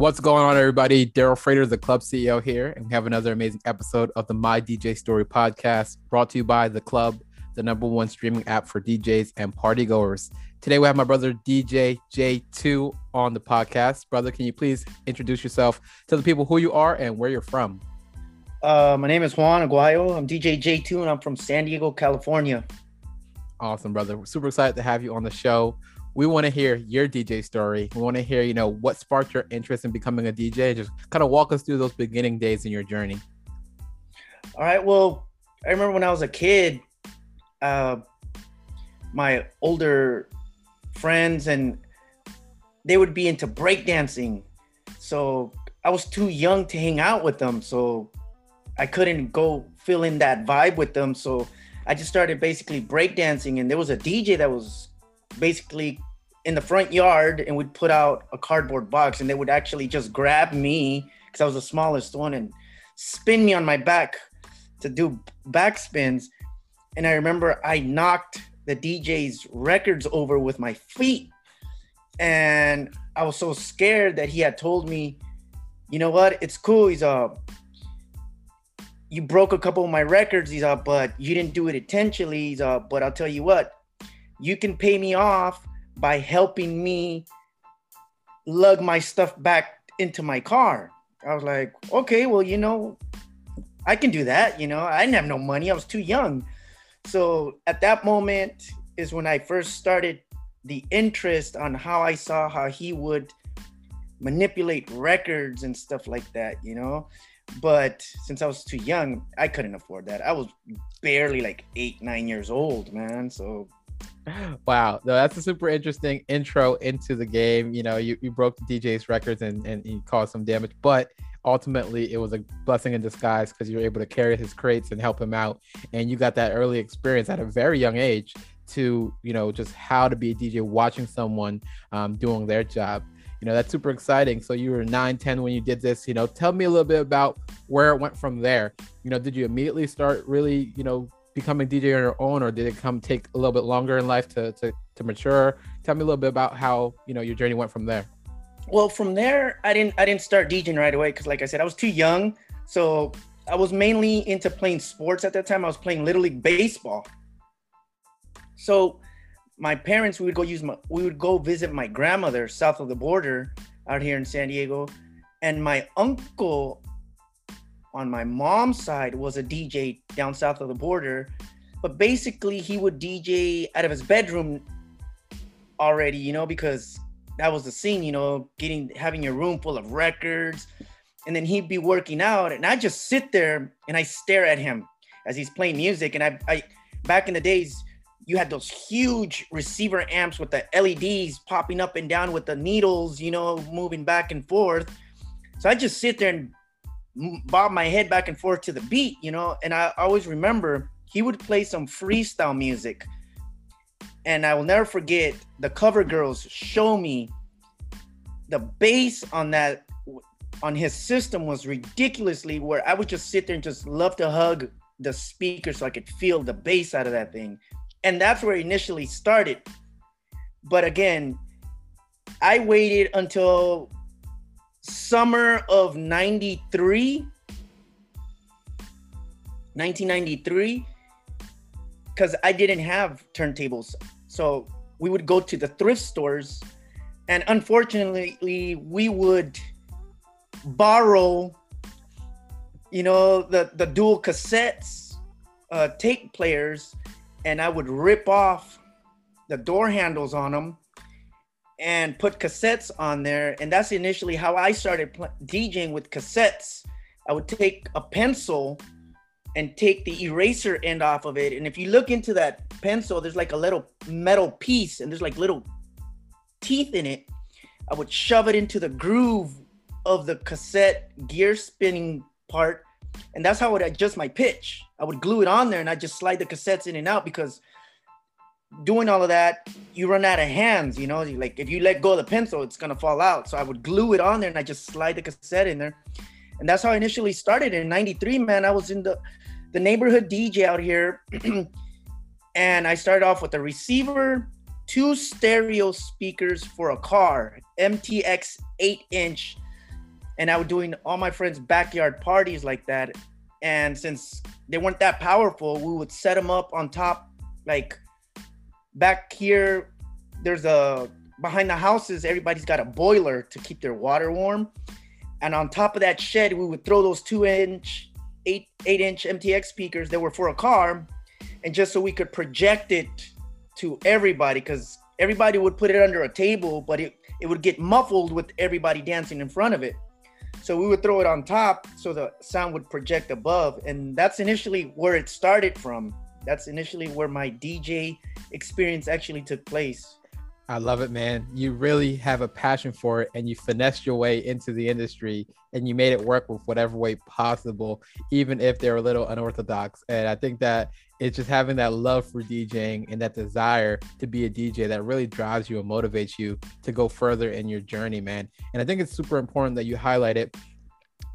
What's going on, everybody? Daryl Frater, the club CEO here, and we have another amazing episode of the My DJ Story podcast brought to you by The Club, the number one streaming app for DJs and party goers. Today, we have my brother DJ J2 on the podcast. Brother, can you please introduce yourself to the people who you are and where you're from? Uh, my name is Juan Aguayo. I'm DJ J2 and I'm from San Diego, California. Awesome, brother. We're super excited to have you on the show we want to hear your DJ story. We want to hear, you know, what sparked your interest in becoming a DJ. Just kind of walk us through those beginning days in your journey. All right. Well, I remember when I was a kid, uh, my older friends and they would be into breakdancing. So I was too young to hang out with them. So I couldn't go fill in that vibe with them. So I just started basically breakdancing. And there was a DJ that was basically in the front yard and we'd put out a cardboard box and they would actually just grab me because I was the smallest one and spin me on my back to do back spins. And I remember I knocked the DJ's records over with my feet. And I was so scared that he had told me, you know what, it's cool. He's uh you broke a couple of my records, he's uh, but you didn't do it intentionally. He's uh, but I'll tell you what, you can pay me off by helping me lug my stuff back into my car. I was like, okay, well, you know, I can do that. You know, I didn't have no money. I was too young. So at that moment is when I first started the interest on how I saw how he would manipulate records and stuff like that, you know. But since I was too young, I couldn't afford that. I was barely like eight, nine years old, man. So wow no, that's a super interesting intro into the game. You know you, you broke the dj's records and, and caused some damage but ultimately it was a blessing in disguise because you were able to carry his crates and help him out. And you got that early experience at a very young age to you know just how to be a dj watching someone um, doing their job. You know that's super exciting. So you were 9 10 when you did this you know tell me a little bit about where it went from there. You know did you immediately start really you know becoming DJ on your own, or did it come take a little bit longer in life to to, to mature? Tell me a little bit about how you know your journey went from there. Well, from there, I didn't I didn't start DJing right away because, like I said, I was too young. So I was mainly into playing sports at that time. I was playing little league baseball. So my parents, we would go use my, we would go visit my grandmother south of the border out here in San Diego, and my uncle on my mom's side was a DJ down south of the border, but basically he would DJ out of his bedroom already, you know, because that was the scene, you know, getting having your room full of records, and then he'd be working out, and I just sit there and I stare at him as he's playing music, and I, I back in the days. You had those huge receiver amps with the LEDs popping up and down with the needles, you know, moving back and forth. So I just sit there and bob my head back and forth to the beat, you know. And I always remember he would play some freestyle music. And I will never forget the cover girls show me the bass on that on his system was ridiculously where I would just sit there and just love to hug the speaker so I could feel the bass out of that thing. And that's where it initially started. But again, I waited until summer of 93 1993 because i didn't have turntables. So we would go to the thrift stores and unfortunately we would borrow you know the the dual cassettes uh tape players and i would rip off the door handles on them and put cassettes on there. And that's initially how I started pl- DJing with cassettes. I would take a pencil and take the eraser end off of it. And if you look into that pencil, there's like a little metal piece and there's like little teeth in it. I would shove it into the groove of the cassette gear spinning part. And that's how I would adjust my pitch. I would glue it on there and I just slide the cassettes in and out because doing all of that, you run out of hands, you know, like if you let go of the pencil, it's gonna fall out. So I would glue it on there and I just slide the cassette in there. And that's how I initially started in 93, man. I was in the the neighborhood DJ out here. and I started off with a receiver, two stereo speakers for a car, MTX 8 inch and I was doing all my friends' backyard parties like that. And since they weren't that powerful, we would set them up on top, like back here. There's a behind the houses. Everybody's got a boiler to keep their water warm, and on top of that shed, we would throw those two inch, eight eight inch MTX speakers that were for a car, and just so we could project it to everybody, because everybody would put it under a table, but it it would get muffled with everybody dancing in front of it. So we would throw it on top so the sound would project above. And that's initially where it started from. That's initially where my DJ experience actually took place. I love it, man. You really have a passion for it and you finessed your way into the industry and you made it work with whatever way possible, even if they're a little unorthodox. And I think that it's just having that love for DJing and that desire to be a DJ that really drives you and motivates you to go further in your journey, man. And I think it's super important that you highlight it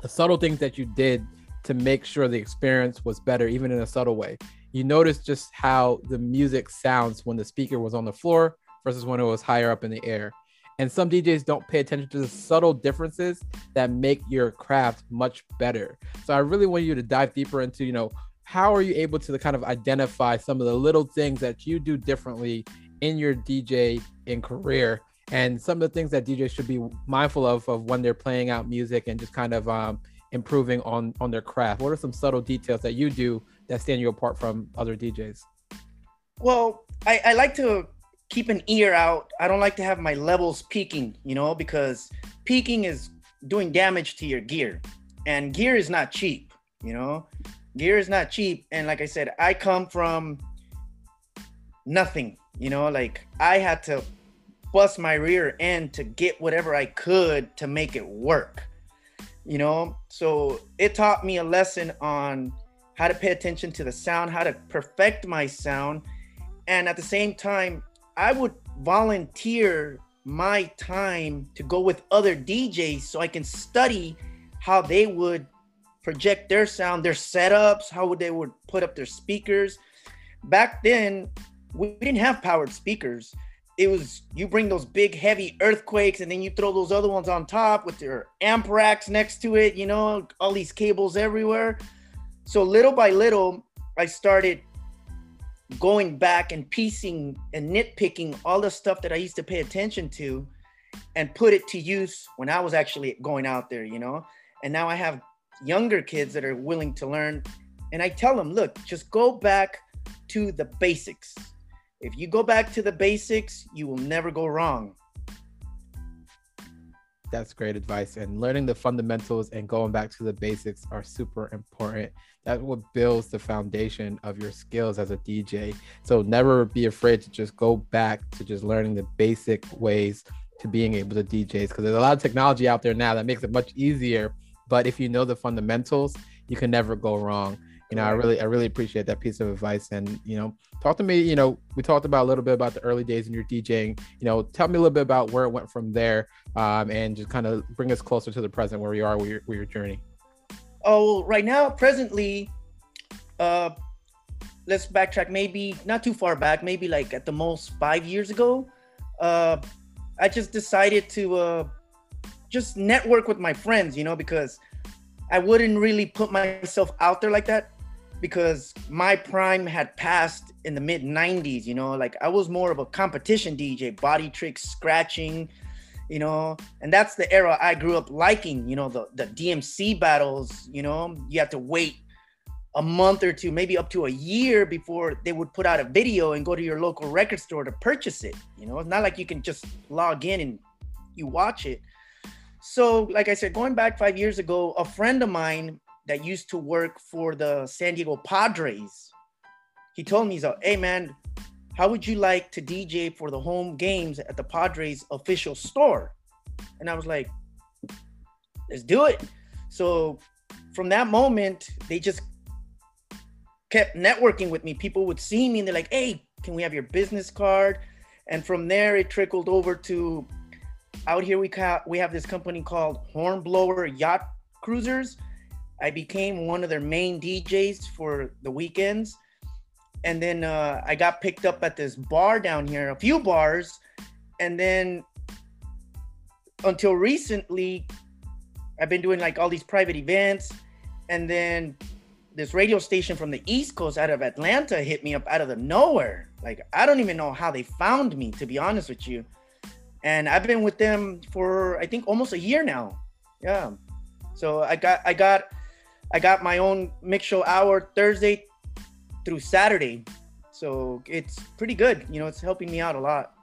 the subtle things that you did to make sure the experience was better, even in a subtle way. You notice just how the music sounds when the speaker was on the floor versus when it was higher up in the air. And some DJs don't pay attention to the subtle differences that make your craft much better. So I really want you to dive deeper into, you know, how are you able to kind of identify some of the little things that you do differently in your DJ in career and some of the things that DJs should be mindful of of when they're playing out music and just kind of um, improving on on their craft? What are some subtle details that you do that stand you apart from other DJs? Well, I, I like to keep an ear out. I don't like to have my levels peaking, you know, because peaking is doing damage to your gear. And gear is not cheap, you know. Gear is not cheap. And like I said, I come from nothing, you know, like I had to bust my rear end to get whatever I could to make it work. You know, so it taught me a lesson on how to pay attention to the sound, how to perfect my sound, and at the same time I would volunteer my time to go with other DJs so I can study how they would project their sound, their setups, how would they would put up their speakers. Back then, we didn't have powered speakers. It was you bring those big heavy earthquakes and then you throw those other ones on top with your amp racks next to it, you know, all these cables everywhere. So little by little, I started going back and piecing and nitpicking all the stuff that I used to pay attention to and put it to use when I was actually going out there, you know? And now I have younger kids that are willing to learn. And I tell them, look, just go back to the basics. If you go back to the basics, you will never go wrong. That's great advice. And learning the fundamentals and going back to the basics are super important That what builds the foundation of your skills as a DJ. So never be afraid to just go back to just learning the basic ways to being able to DJs because there's a lot of technology out there now that makes it much easier. But if you know the fundamentals, you can never go wrong. You know, I really, I really appreciate that piece of advice. And you know, talk to me. You know, we talked about a little bit about the early days in your DJing. You know, tell me a little bit about where it went from there, um, and just kind of bring us closer to the present where we are with your, with your journey. Oh, right now, presently, uh, let's backtrack. Maybe not too far back. Maybe like at the most five years ago. Uh, I just decided to uh, just network with my friends, you know, because I wouldn't really put myself out there like that because my prime had passed in the mid 90s, you know, like I was more of a competition DJ, body tricks, scratching, you know, and that's the era I grew up liking, you know, the, the DMC battles, you know, you have to wait a month or two, maybe up to a year before they would put out a video and go to your local record store to purchase it. You know, it's not like you can just log in and you watch it. So, like I said, going back five years ago, a friend of mine that used to work for the San Diego Padres, he told me, he's like, hey man, how would you like to DJ for the home games at the Padres official store? And I was like, let's do it. So from that moment, they just kept networking with me. People would see me and they're like, hey, can we have your business card? And from there, it trickled over to out here, we, ca- we have this company called Hornblower Yacht Cruisers. I became one of their main DJs for the weekends and then uh, I got picked up at this bar down here, a few bars, and then until recently, I've been doing like all these private events, and then this radio station from the East Coast out of Atlanta hit me up out of the nowhere. Like I don't even know how they found me, to be honest with you. And I've been with them for I think almost a year now. Yeah. So I got I got I got my own mix show hour Thursday through Saturday. So it's pretty good. You know, it's helping me out a lot.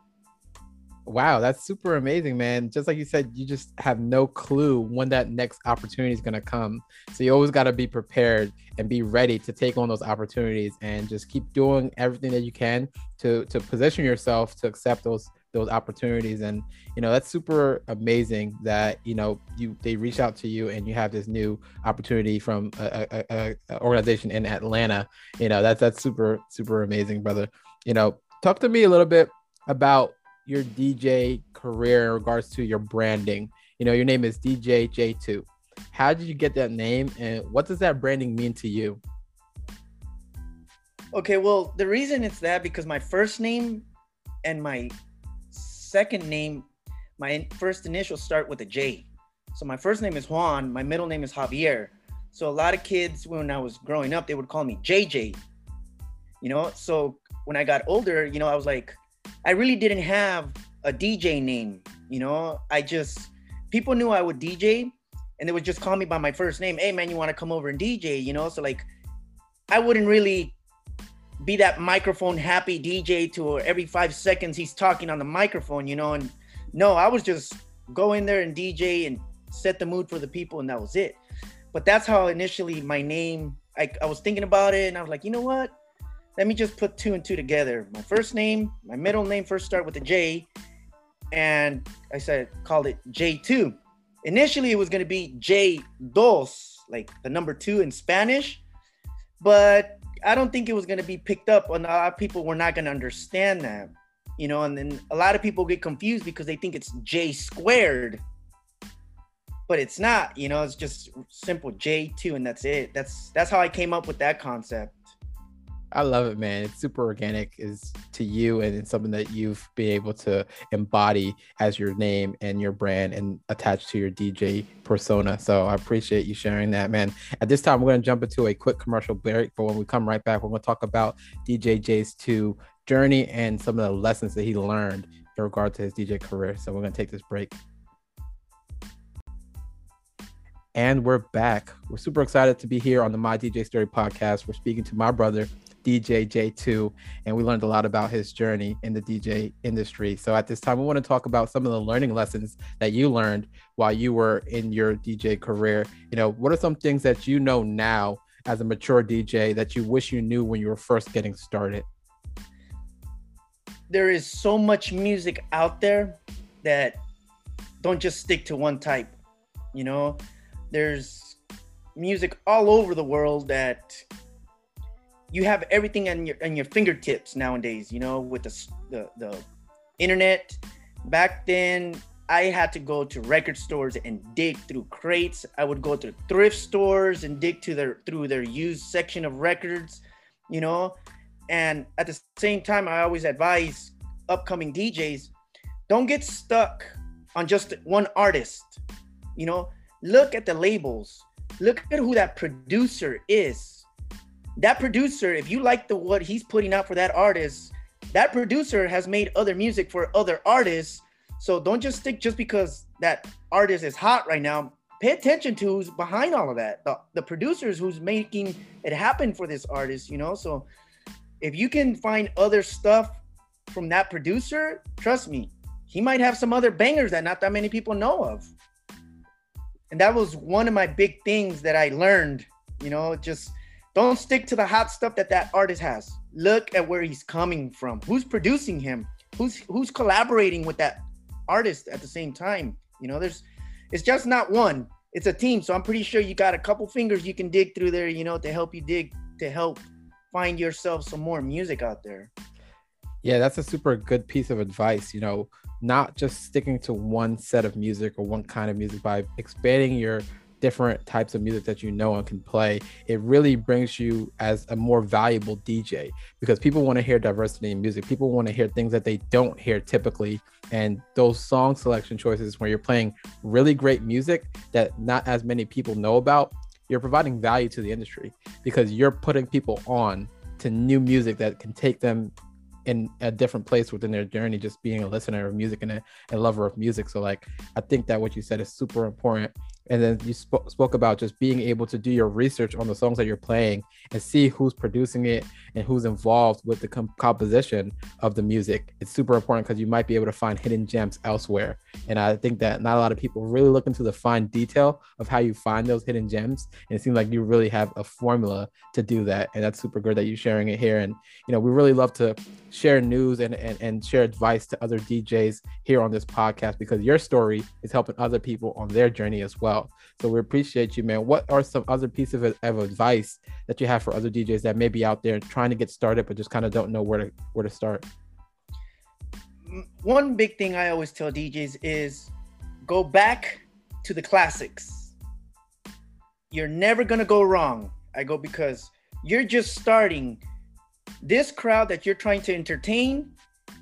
Wow, that's super amazing, man. Just like you said, you just have no clue when that next opportunity is going to come. So you always got to be prepared and be ready to take on those opportunities and just keep doing everything that you can to to position yourself to accept those those opportunities and you know that's super amazing that you know you they reach out to you and you have this new opportunity from a, a, a organization in Atlanta you know that's that's super super amazing brother you know talk to me a little bit about your DJ career in regards to your branding. You know, your name is DJ J2. How did you get that name and what does that branding mean to you? Okay, well, the reason it's that because my first name and my second name, my first initials start with a J. So my first name is Juan, my middle name is Javier. So a lot of kids when I was growing up, they would call me JJ. You know, so when I got older, you know, I was like, I really didn't have a DJ name. You know, I just people knew I would DJ, and they would just call me by my first name. Hey man, you want to come over and DJ? You know, so like I wouldn't really be that microphone happy DJ to every five seconds he's talking on the microphone. You know, and no, I was just go in there and DJ and set the mood for the people, and that was it. But that's how initially my name. I, I was thinking about it, and I was like, you know what? let me just put two and two together. My first name, my middle name first start with a J, and I said called it J2. Initially, it was going to be J dos, like the number two in Spanish, but I don't think it was going to be picked up. And a lot of people were not going to understand that, you know. And then a lot of people get confused because they think it's J squared, but it's not. You know, it's just simple J2, and that's it. That's that's how I came up with that concept. I love it, man. It's super organic is to you and it's something that you've been able to embody as your name and your brand and attach to your DJ persona. So I appreciate you sharing that, man. At this time, we're going to jump into a quick commercial break. But when we come right back, we're going to talk about DJ J's 2 journey and some of the lessons that he learned in regard to his DJ career. So we're going to take this break. And we're back. We're super excited to be here on the My DJ Story podcast. We're speaking to my brother, DJ J2, and we learned a lot about his journey in the DJ industry. So at this time, we want to talk about some of the learning lessons that you learned while you were in your DJ career. You know, what are some things that you know now as a mature DJ that you wish you knew when you were first getting started? There is so much music out there that don't just stick to one type. You know, there's music all over the world that you have everything on your on your fingertips nowadays. You know, with the the, the internet. Back then, I had to go to record stores and dig through crates. I would go to thrift stores and dig to their through their used section of records. You know, and at the same time, I always advise upcoming DJs don't get stuck on just one artist. You know, look at the labels. Look at who that producer is that producer, if you like the what he's putting out for that artist, that producer has made other music for other artists. So don't just stick just because that artist is hot right now. Pay attention to who's behind all of that. The, the producers who's making it happen for this artist, you know. So if you can find other stuff from that producer, trust me, he might have some other bangers that not that many people know of. And that was one of my big things that I learned, you know, just don't stick to the hot stuff that that artist has. Look at where he's coming from. Who's producing him? Who's who's collaborating with that artist at the same time? You know, there's it's just not one. It's a team. So I'm pretty sure you got a couple fingers you can dig through there, you know, to help you dig to help find yourself some more music out there. Yeah, that's a super good piece of advice, you know, not just sticking to one set of music or one kind of music by expanding your different types of music that you know and can play, it really brings you as a more valuable DJ because people want to hear diversity in music. People want to hear things that they don't hear typically. And those song selection choices where you're playing really great music that not as many people know about, you're providing value to the industry because you're putting people on to new music that can take them in a different place within their journey, just being a listener of music and a, a lover of music. So, like, I think that what you said is super important and then you sp- spoke about just being able to do your research on the songs that you're playing and see who's producing it and who's involved with the com- composition of the music. It's super important because you might be able to find hidden gems elsewhere and i think that not a lot of people really look into the fine detail of how you find those hidden gems and it seems like you really have a formula to do that and that's super good that you're sharing it here and you know we really love to share news and, and, and share advice to other djs here on this podcast because your story is helping other people on their journey as well. So we appreciate you, man. What are some other pieces of, of advice that you have for other DJs that may be out there trying to get started but just kind of don't know where to where to start? One big thing I always tell DJs is go back to the classics. You're never gonna go wrong. I go because you're just starting. This crowd that you're trying to entertain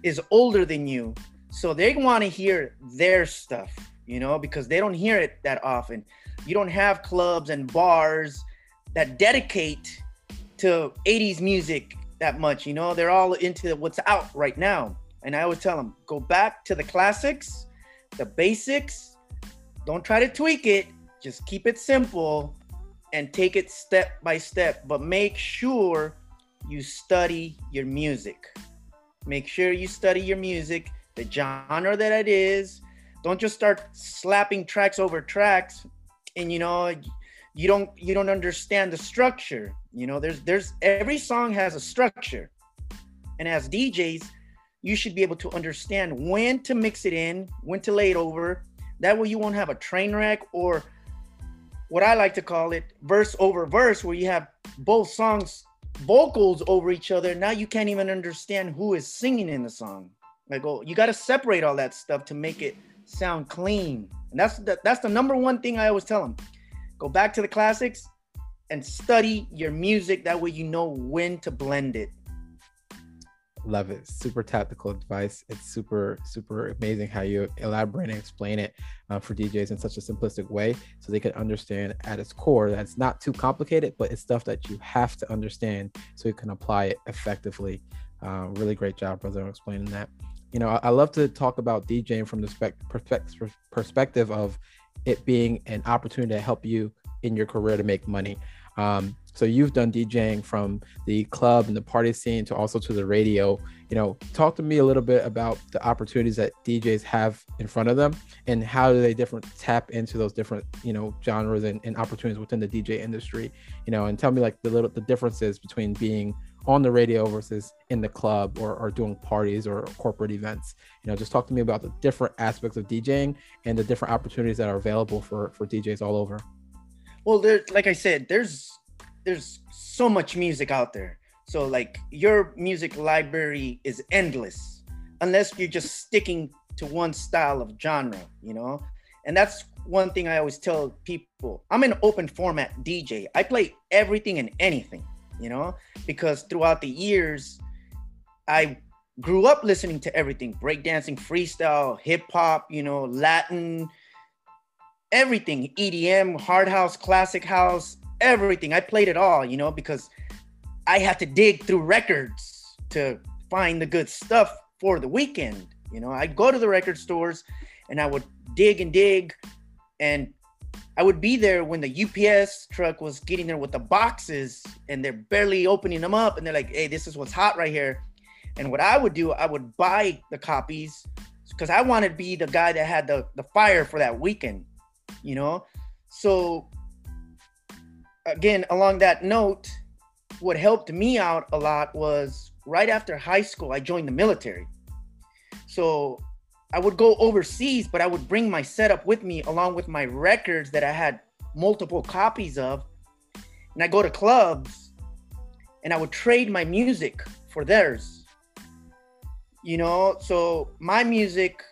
is older than you. So they want to hear their stuff you know, because they don't hear it that often. You don't have clubs and bars that dedicate to 80s music that much, you know, they're all into what's out right now. And I always tell them, go back to the classics, the basics. Don't try to tweak it, just keep it simple and take it step by step, but make sure you study your music. Make sure you study your music, the genre that it is, don't just start slapping tracks over tracks and you know you don't you don't understand the structure you know there's there's every song has a structure and as djs you should be able to understand when to mix it in when to lay it over that way you won't have a train wreck or what i like to call it verse over verse where you have both songs vocals over each other now you can't even understand who is singing in the song like oh you got to separate all that stuff to make it sound clean. And that's the, that's the number one thing I always tell them. Go back to the classics and study your music. That way you know when to blend it. Love it. Super tactical advice. It's super, super amazing how you elaborate and explain it uh, for DJs in such a simplistic way so they can understand at its core that it's not too complicated, but it's stuff that you have to understand so you can apply it effectively. Uh, really great job, brother, explaining that you know, I, I love to talk about DJing from the spec- perspective perspective of it being an opportunity to help you in your career to make money. Um, so you've done DJing from the club and the party scene to also to the radio. You know, talk to me a little bit about the opportunities that DJs have in front of them and how do they different tap into those different, you know, genres and, and opportunities within the DJ industry, you know, and tell me like the little the differences between being on the radio versus in the club or, or doing parties or corporate events. You know just talk to me about the different aspects of djing and the different opportunities that are available for for djs all over well there like i said there's there's so much music out there. So like your music library is endless unless you're just sticking to one style of genre you know? And that's one thing i always tell people. I'm an open format dj i play everything and anything you know, because throughout the years, I grew up listening to everything. Breakdancing, freestyle, hip hop, you know, Latin, everything, EDM, hard house, classic house, everything. I played it all, you know, because I had to dig through records to find the good stuff for the weekend. You know, I'd go to the record stores and I would dig and dig and I would be there when the UPS truck was getting there with the boxes and they're barely opening them up and they're like, hey, this is what's hot right here. And what I would do, I would buy the copies because I wanted to be the guy that had the, the fire for that weekend, you know? So, again, along that note, what helped me out a lot was right after high school, I joined the military. So I would go overseas, but I would bring my setup with me along with my records that I had multiple copies of. And I go to clubs and I would trade my music for theirs. You know, so my music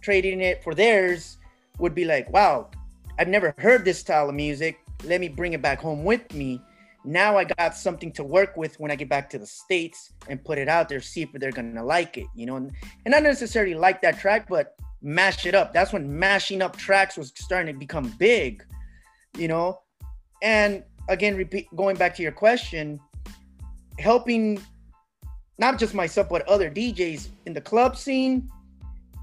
trading it for theirs would be like, wow, I've never heard this style of music. Let me bring it back home with me. Now I got something to work with when I get back to the States and put it out there, see if they're gonna like it, you know, and, and not necessarily like that track, but mash it up. That's when mashing up tracks was starting to become big, you know. And again, repeat going back to your question, helping not just myself but other DJs in the club scene,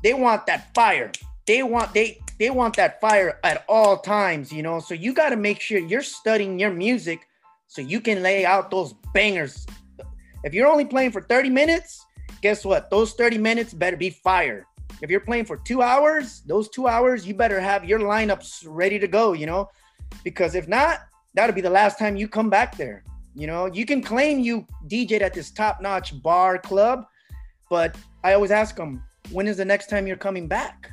they want that fire. They want they they want that fire at all times, you know. So you got to make sure you're studying your music so you can lay out those bangers. If you're only playing for 30 minutes, guess what? Those 30 minutes better be fire. If you're playing for 2 hours, those 2 hours you better have your lineups ready to go, you know? Because if not, that'll be the last time you come back there. You know, you can claim you DJed at this top-notch bar club, but I always ask them, when is the next time you're coming back?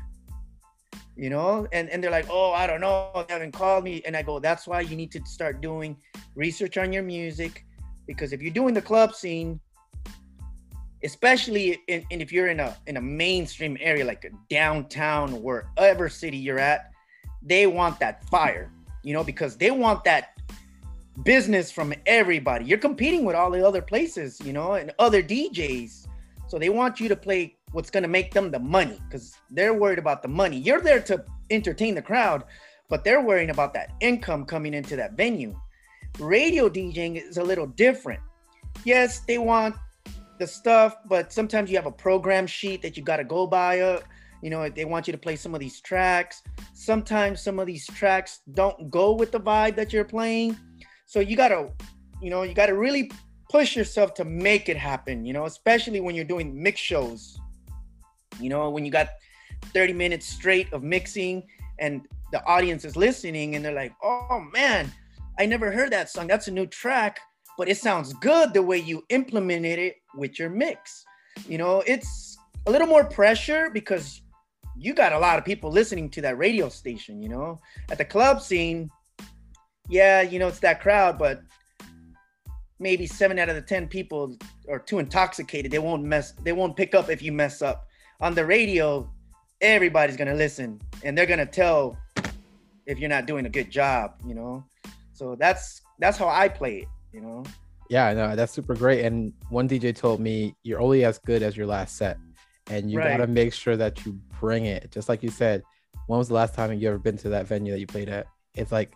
You know, and, and they're like, oh, I don't know, they haven't called me. And I go, that's why you need to start doing research on your music. Because if you're doing the club scene, especially in, in if you're in a in a mainstream area like a downtown, wherever city you're at, they want that fire, you know, because they want that business from everybody. You're competing with all the other places, you know, and other DJs. So they want you to play what's going to make them the money because they're worried about the money. You're there to entertain the crowd, but they're worrying about that income coming into that venue. Radio DJing is a little different. Yes, they want the stuff, but sometimes you have a program sheet that you got to go by. Uh, you know, they want you to play some of these tracks. Sometimes some of these tracks don't go with the vibe that you're playing. So you gotta, you know, you gotta really push yourself to make it happen, you know, especially when you're doing mix shows. You know, when you got 30 minutes straight of mixing and the audience is listening and they're like, oh man, I never heard that song. That's a new track, but it sounds good the way you implemented it with your mix. You know, it's a little more pressure because you got a lot of people listening to that radio station, you know. At the club scene, yeah, you know, it's that crowd, but maybe seven out of the 10 people are too intoxicated. They won't mess, they won't pick up if you mess up. On the radio, everybody's to listen and they're to tell if you're not doing a good job, you know? So that's, that's how I play it, you know? Yeah, no, that's super great. And one DJ told me you're only as good as your last set and you right. got to make sure that you bring it. Just like you said, when was the last time you ever been to that venue that you played at? It's like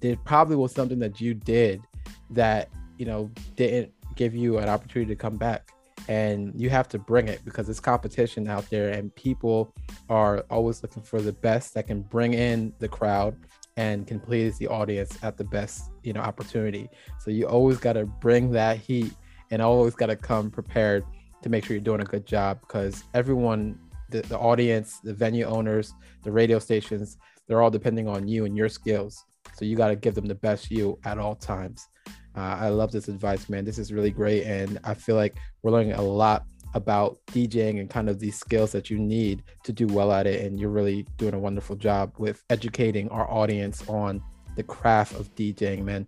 there probably was something that you did that you know didn't give you an opportunity to come back and you have to bring it because it's competition out there and people are always looking for the best that can bring in the crowd and can please the audience at the best you know opportunity so you always got to bring that heat and always got to come prepared to make sure you're doing a good job because everyone the, the audience the venue owners the radio stations they're all depending on you and your skills so you got to give them the best you at all times. Uh, I love this advice, man. This is really great. And I feel like we're learning a lot about DJing and kind of these skills that you need to do well at it. And you're really doing a wonderful job with educating our audience on the craft of DJing, man.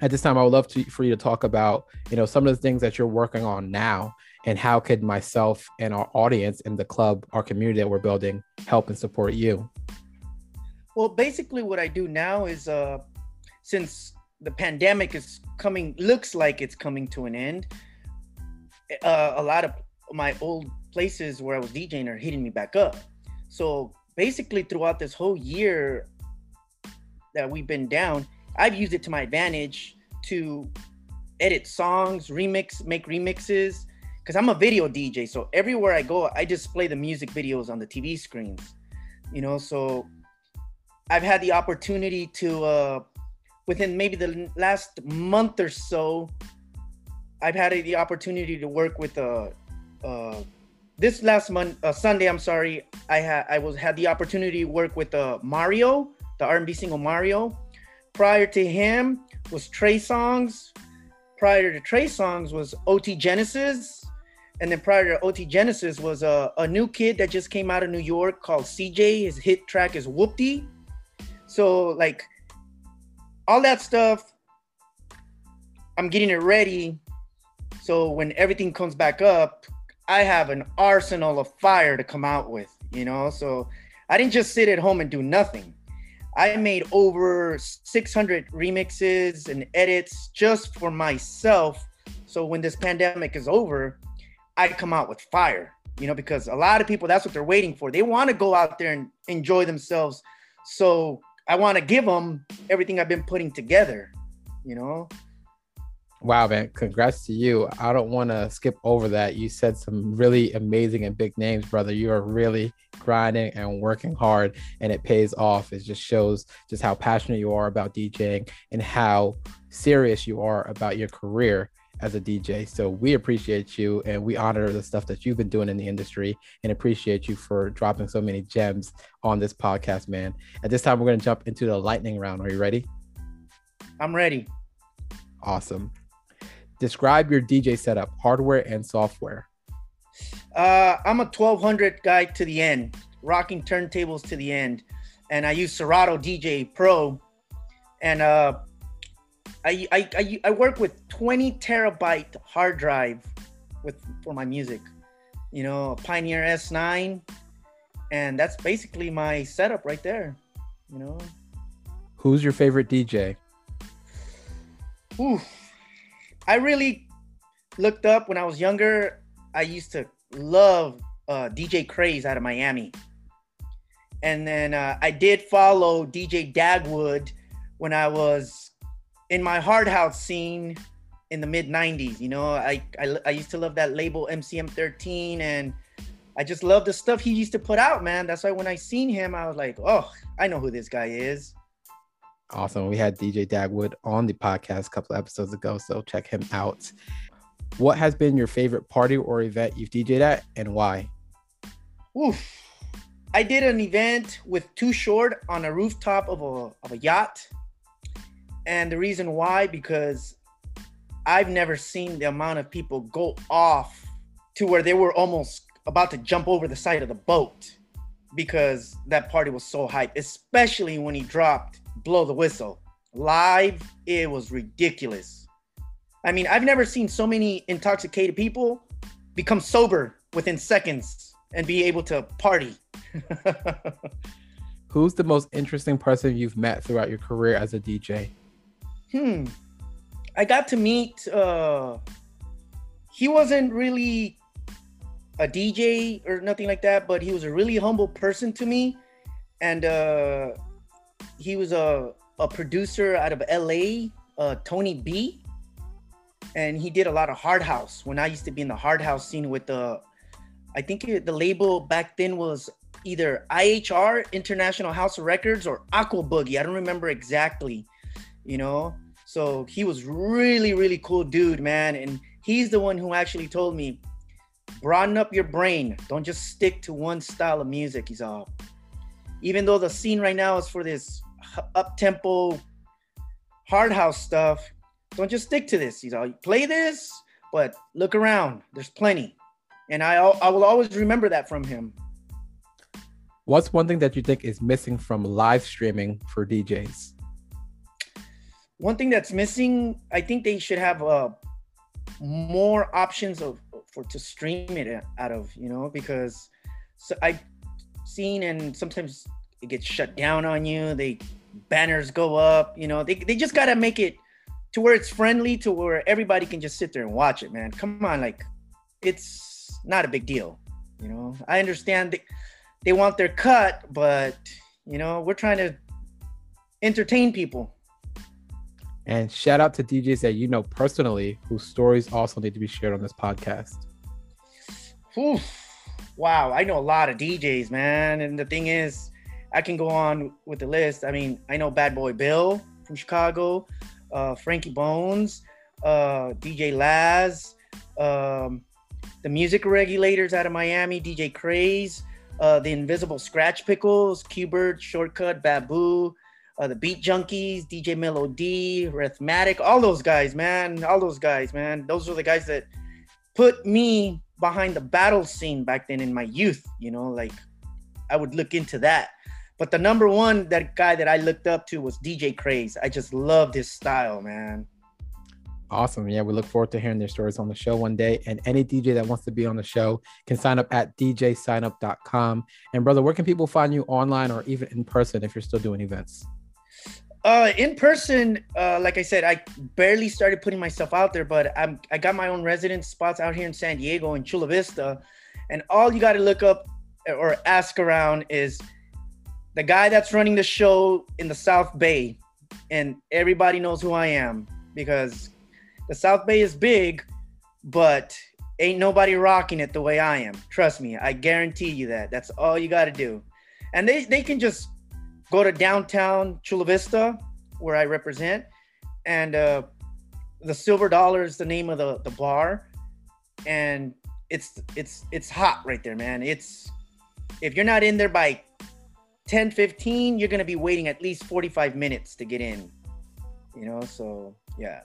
At this time, I would love to, for you to talk about, you know, some of the things that you're working on now and how could myself and our audience and the club, our community that we're building help and support you? Well, basically, what I do now is uh, since the pandemic is coming, looks like it's coming to an end. Uh, a lot of my old places where I was DJing are hitting me back up. So basically, throughout this whole year that we've been down, I've used it to my advantage to edit songs, remix, make remixes. Because I'm a video DJ, so everywhere I go, I display the music videos on the TV screens. You know, so I've had the opportunity to, uh, within maybe the last month or so, I've had the opportunity to work with uh, uh, this last month, uh, Sunday. I'm sorry, I had I was had the opportunity to work with uh, Mario, the R&B single Mario. Prior to him was Trey Songz. Prior to Trey Songz was OT Genasis, And then prior to OT Genasis was a, a new kid that just came out of New York called CJ. His hit track is Whoopty. So like all that stuff, I'm getting it ready. So when everything comes back up, I have an arsenal of fire to come out with, you know? So I didn't just sit at home and do nothing. I made over 600 remixes and edits just for myself. So when this pandemic is over, I come out with fire, you know, because a lot of people, that's what they're waiting for. They want to go out there and enjoy themselves. So I want to give them everything I've been putting together, you know. Wow, man. Congrats to you. I don't want to skip over that. You said some really amazing and big names, brother. You are really grinding and working hard, and it pays off. It just shows just how passionate you are about DJing and how serious you are about your career as a DJ. So we appreciate you and we honor the stuff that you've been doing in the industry and appreciate you for dropping so many gems on this podcast, man. At this time, we're going to jump into the lightning round. Are you ready? I'm ready. Awesome. Describe your DJ setup, hardware and software. Uh, I'm a 1200 guy to the end, rocking turntables to the end, and I use Serato DJ Pro, and uh, I, I I I work with 20 terabyte hard drive with for my music, you know, a Pioneer S9, and that's basically my setup right there, you know. Who's your favorite DJ? Ooh, I really looked up when I was younger. I used to love uh, DJ Craze out of Miami. And then uh, I did follow DJ Dagwood when I was in my hard house scene in the mid 90s. You know, I, I, I used to love that label MCM 13 and I just love the stuff he used to put out, man. That's why when I seen him, I was like, oh, I know who this guy is. Awesome. We had DJ Dagwood on the podcast a couple episodes ago, so check him out. What has been your favorite party or event you've DJed at and why? Oof. I did an event with Too Short on a rooftop of a, of a yacht. And the reason why, because I've never seen the amount of people go off to where they were almost about to jump over the side of the boat because that party was so hype, especially when he dropped blow the whistle. Live, it was ridiculous. I mean, I've never seen so many intoxicated people become sober within seconds and be able to party. Who's the most interesting person you've met throughout your career as a DJ? Hmm. I got to meet uh he wasn't really a DJ or nothing like that, but he was a really humble person to me. And uh he was a, a producer out of LA, uh, Tony B. And he did a lot of hard house when I used to be in the hard house scene with the, I think it, the label back then was either IHR, International House of Records, or Aqua Boogie. I don't remember exactly, you know? So he was really, really cool dude, man. And he's the one who actually told me, broaden up your brain. Don't just stick to one style of music. He's all, even though the scene right now is for this up tempo, hard house stuff. Don't just stick to this. You know, play this, but look around. There's plenty, and I I will always remember that from him. What's one thing that you think is missing from live streaming for DJs? One thing that's missing, I think they should have uh, more options of for to stream it out of, you know, because so I've seen and sometimes it gets shut down on you. They banners go up. You know, they they just gotta make it to where it's friendly to where everybody can just sit there and watch it, man. Come on, like it's not a big deal. You know, I understand they, they want their cut, but you know, we're trying to entertain people. And shout out to DJs that you know personally whose stories also need to be shared on this podcast. Oof. Wow, I know a lot of DJs, man. And the thing is, I can go on with the list. I mean, I know Bad Boy Bill from Chicago, uh, Frankie Bones, uh, DJ Laz, um, the Music Regulators out of Miami, DJ Craze, uh, the Invisibl Skratch Piklz, Qbert, Shortcut, Babu, uh, the Beat Junkies, DJ Melo-D, Rhettmatic, all those guys, man, all those guys, man. Those were the guys that put me behind the battle scene back then in my youth. You know, like I would look into that but the number one that guy that I looked up to was DJ Craze. I just loved his style, man. Awesome. Yeah, we look forward to hearing their stories on the show one day. And any DJ that wants to be on the show can sign up at djsignup.com. And brother, where can people find you online or even in person if you're still doing events? Uh, in person, uh, like I said, I barely started putting myself out there, but I'm I got my own residence spots out here in San Diego in Chula Vista, and all you got to look up or ask around is the guy that's running the show in the South Bay, and everybody knows who I am because the South Bay is big, but ain't nobody rocking it the way I am. Trust me, I guarantee you that. That's all you got to do, and they they can just go to downtown Chula Vista, where I represent, and uh, the Silver Dollar is the name of the, the bar, and it's it's it's hot right there, man. It's if you're not in there by 10, 15, you're gonna be waiting at least 45 minutes to get in. You know, so yeah,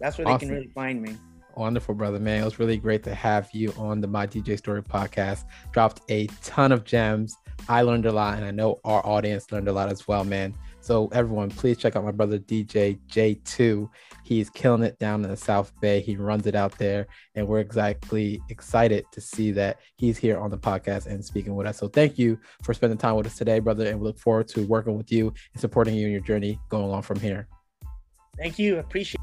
that's where awesome. they can really find me. Wonderful, brother, man. It was really great to have you on the My DJ Story podcast. Dropped a ton of gems I learned a lot, and I know our audience learned a lot as well, man. So everyone, please check out my brother DJ J2. He's killing it down in the South Bay. He runs it out there, and we're exactly excited to see that he's here on the podcast and speaking with us. So thank you for spending time with us today, brother, and we look forward to working with you and supporting you in your journey going along from here. Thank you. Appreciate.